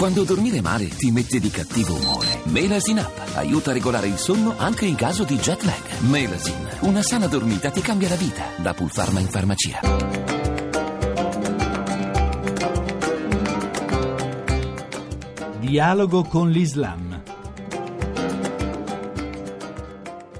Quando dormire male ti mette di cattivo umore. Melasin Up aiuta a regolare il sonno anche in caso di jet lag. Melasin, una sana dormita ti cambia la vita. Da Pulpharma in farmacia. Dialogo con l'Islam.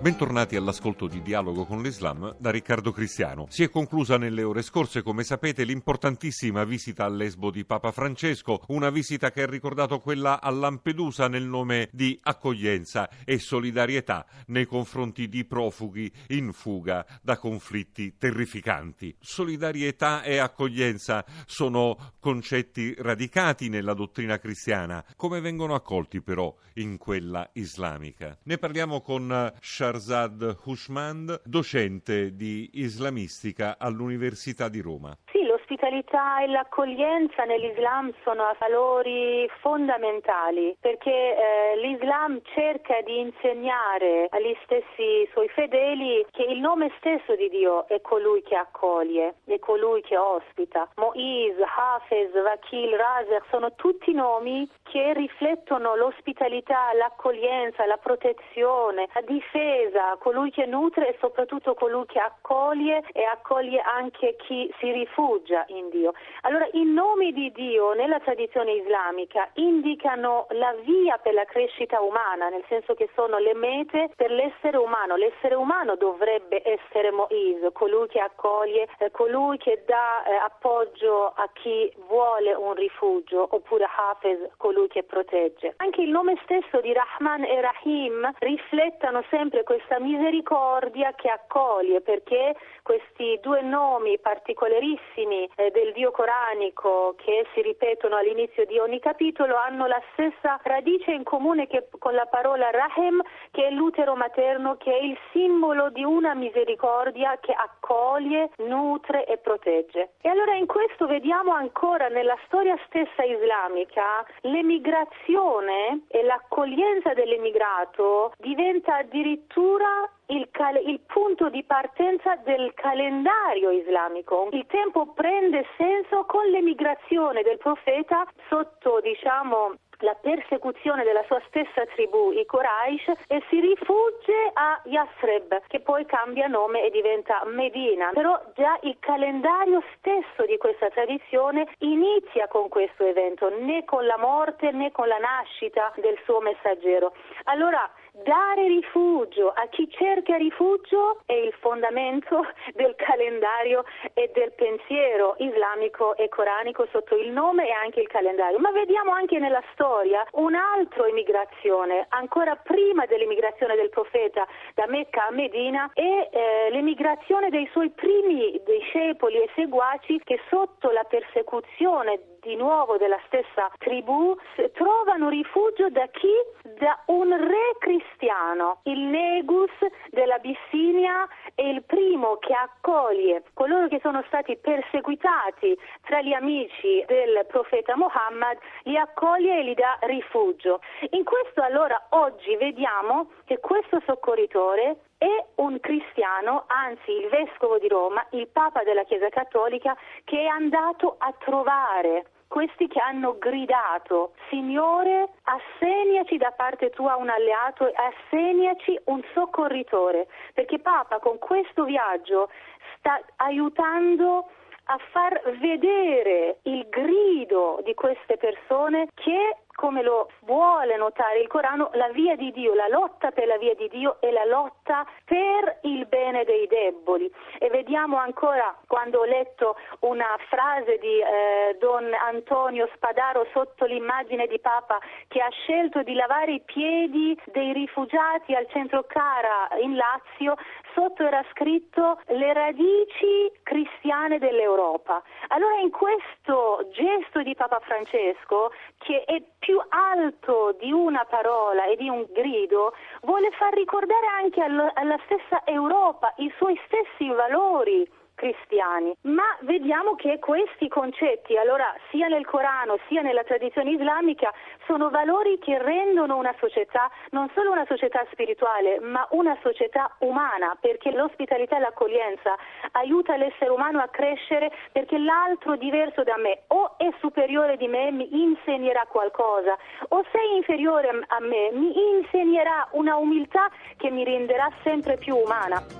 Bentornati all'ascolto di Dialogo con l'Islam da Riccardo Cristiano. Si è conclusa nelle ore scorse, come sapete, l'importantissima visita a Lesbo di Papa Francesco, una visita che ha ricordato quella a Lampedusa nel nome di accoglienza e solidarietà nei confronti di profughi in fuga da conflitti terrificanti. Solidarietà e accoglienza sono concetti radicati nella dottrina cristiana. Come vengono accolti però in quella islamica? Ne parliamo con Shah Sharzad Hushmand, docente di islamistica all'Università di Roma. Sì, l'ospitalità e l'accoglienza nell'Islam sono valori fondamentali perché eh, l'Islam cerca di insegnare agli stessi suoi fedeli che il nome stesso di Dio è colui che accoglie, è colui che ospita. Mo'iz, Hafez, Vakil, Razer sono tutti nomi che riflettono l'ospitalità, l'accoglienza, la protezione, la difesa, colui che nutre e soprattutto colui che accoglie e accoglie anche chi si rifugia in Dio. Allora i nomi di Dio nella tradizione islamica indicano la via per la crescita umana, nel senso che sono le mete per l'essere umano. L'essere umano dovrebbe essere Moise, colui che accoglie, eh, colui che dà eh, appoggio a chi vuole un rifugio, oppure Hafez, colui che protegge. Anche il nome stesso di Rahman e Rahim riflettono sempre questa misericordia che accoglie, perché questi due nomi particolarissimi eh, del Dio coranico che si ripetono all'inizio di ogni capitolo hanno la stessa radice in comune che con la parola Rahem, che è l'utero materno, che è il simbolo di una misericordia che accoglie, nutre e protegge. E allora in questo vediamo ancora nella storia stessa islamica l'emigrazione e l'accoglienza dell'emigrato diventa addirittura il, cal- il, punto di partenza del calendario islamico. Il tempo prende senso con l'emigrazione del profeta sotto, diciamo, la persecuzione della sua stessa tribù, i Quraysh, e si rifugge a Yasreb, che poi cambia nome e diventa Medina. Però già il calendario stesso di questa tradizione inizia con questo evento, né con la morte né con la nascita del suo messaggero. Allora, dare rifugio a chi cerca rifugio è il fondamento del calendario e del pensiero islamico e coranico sotto il nome e anche il calendario. Ma vediamo anche nella storia un'altra immigrazione, ancora prima dell'immigrazione del profeta da Mecca a Medina, e eh, l'emigrazione dei suoi primi discepoli e seguaci che sotto la persecuzione di nuovo della stessa tribù trovano rifugio da chi? Da un re cristiano. Il Negus dell'Abissinia è il primo che accoglie coloro che sono stati perseguitati tra gli amici del profeta Muhammad, li accoglie e li dà rifugio. In questo allora oggi vediamo che questo soccorritore è un cristiano, anzi il vescovo di Roma, il papa della Chiesa Cattolica, che è andato a trovare questi che hanno gridato, Signore, assegnaci da parte tua un alleato e assegnaci un soccorritore, perché Papa con questo viaggio sta aiutando a far vedere il grido di queste persone che come lo vuole notare il Corano, la via di Dio, la lotta per la via di Dio è la lotta per il bene dei deboli. E vediamo ancora quando ho letto una frase di eh, Don Antonio Spadaro sotto l'immagine di Papa che ha scelto di lavare i piedi dei rifugiati al centro Cara in Lazio, sotto era scritto le radici cristiane dell'Europa. Allora in questo gesto di Papa Francesco, che è più alto di una parola e di un grido, vuole far ricordare anche alla stessa Europa i suoi stessi valori cristiani. Ma vediamo che questi concetti, allora sia nel Corano sia nella tradizione islamica, sono valori che rendono una società non solo una società spirituale, ma una società umana, perché l'ospitalità e l'accoglienza aiuta l'essere umano a crescere perché l'altro diverso da me o è superiore di me mi insegnerà qualcosa o se è inferiore a me mi insegnerà una umiltà che mi renderà sempre più umana.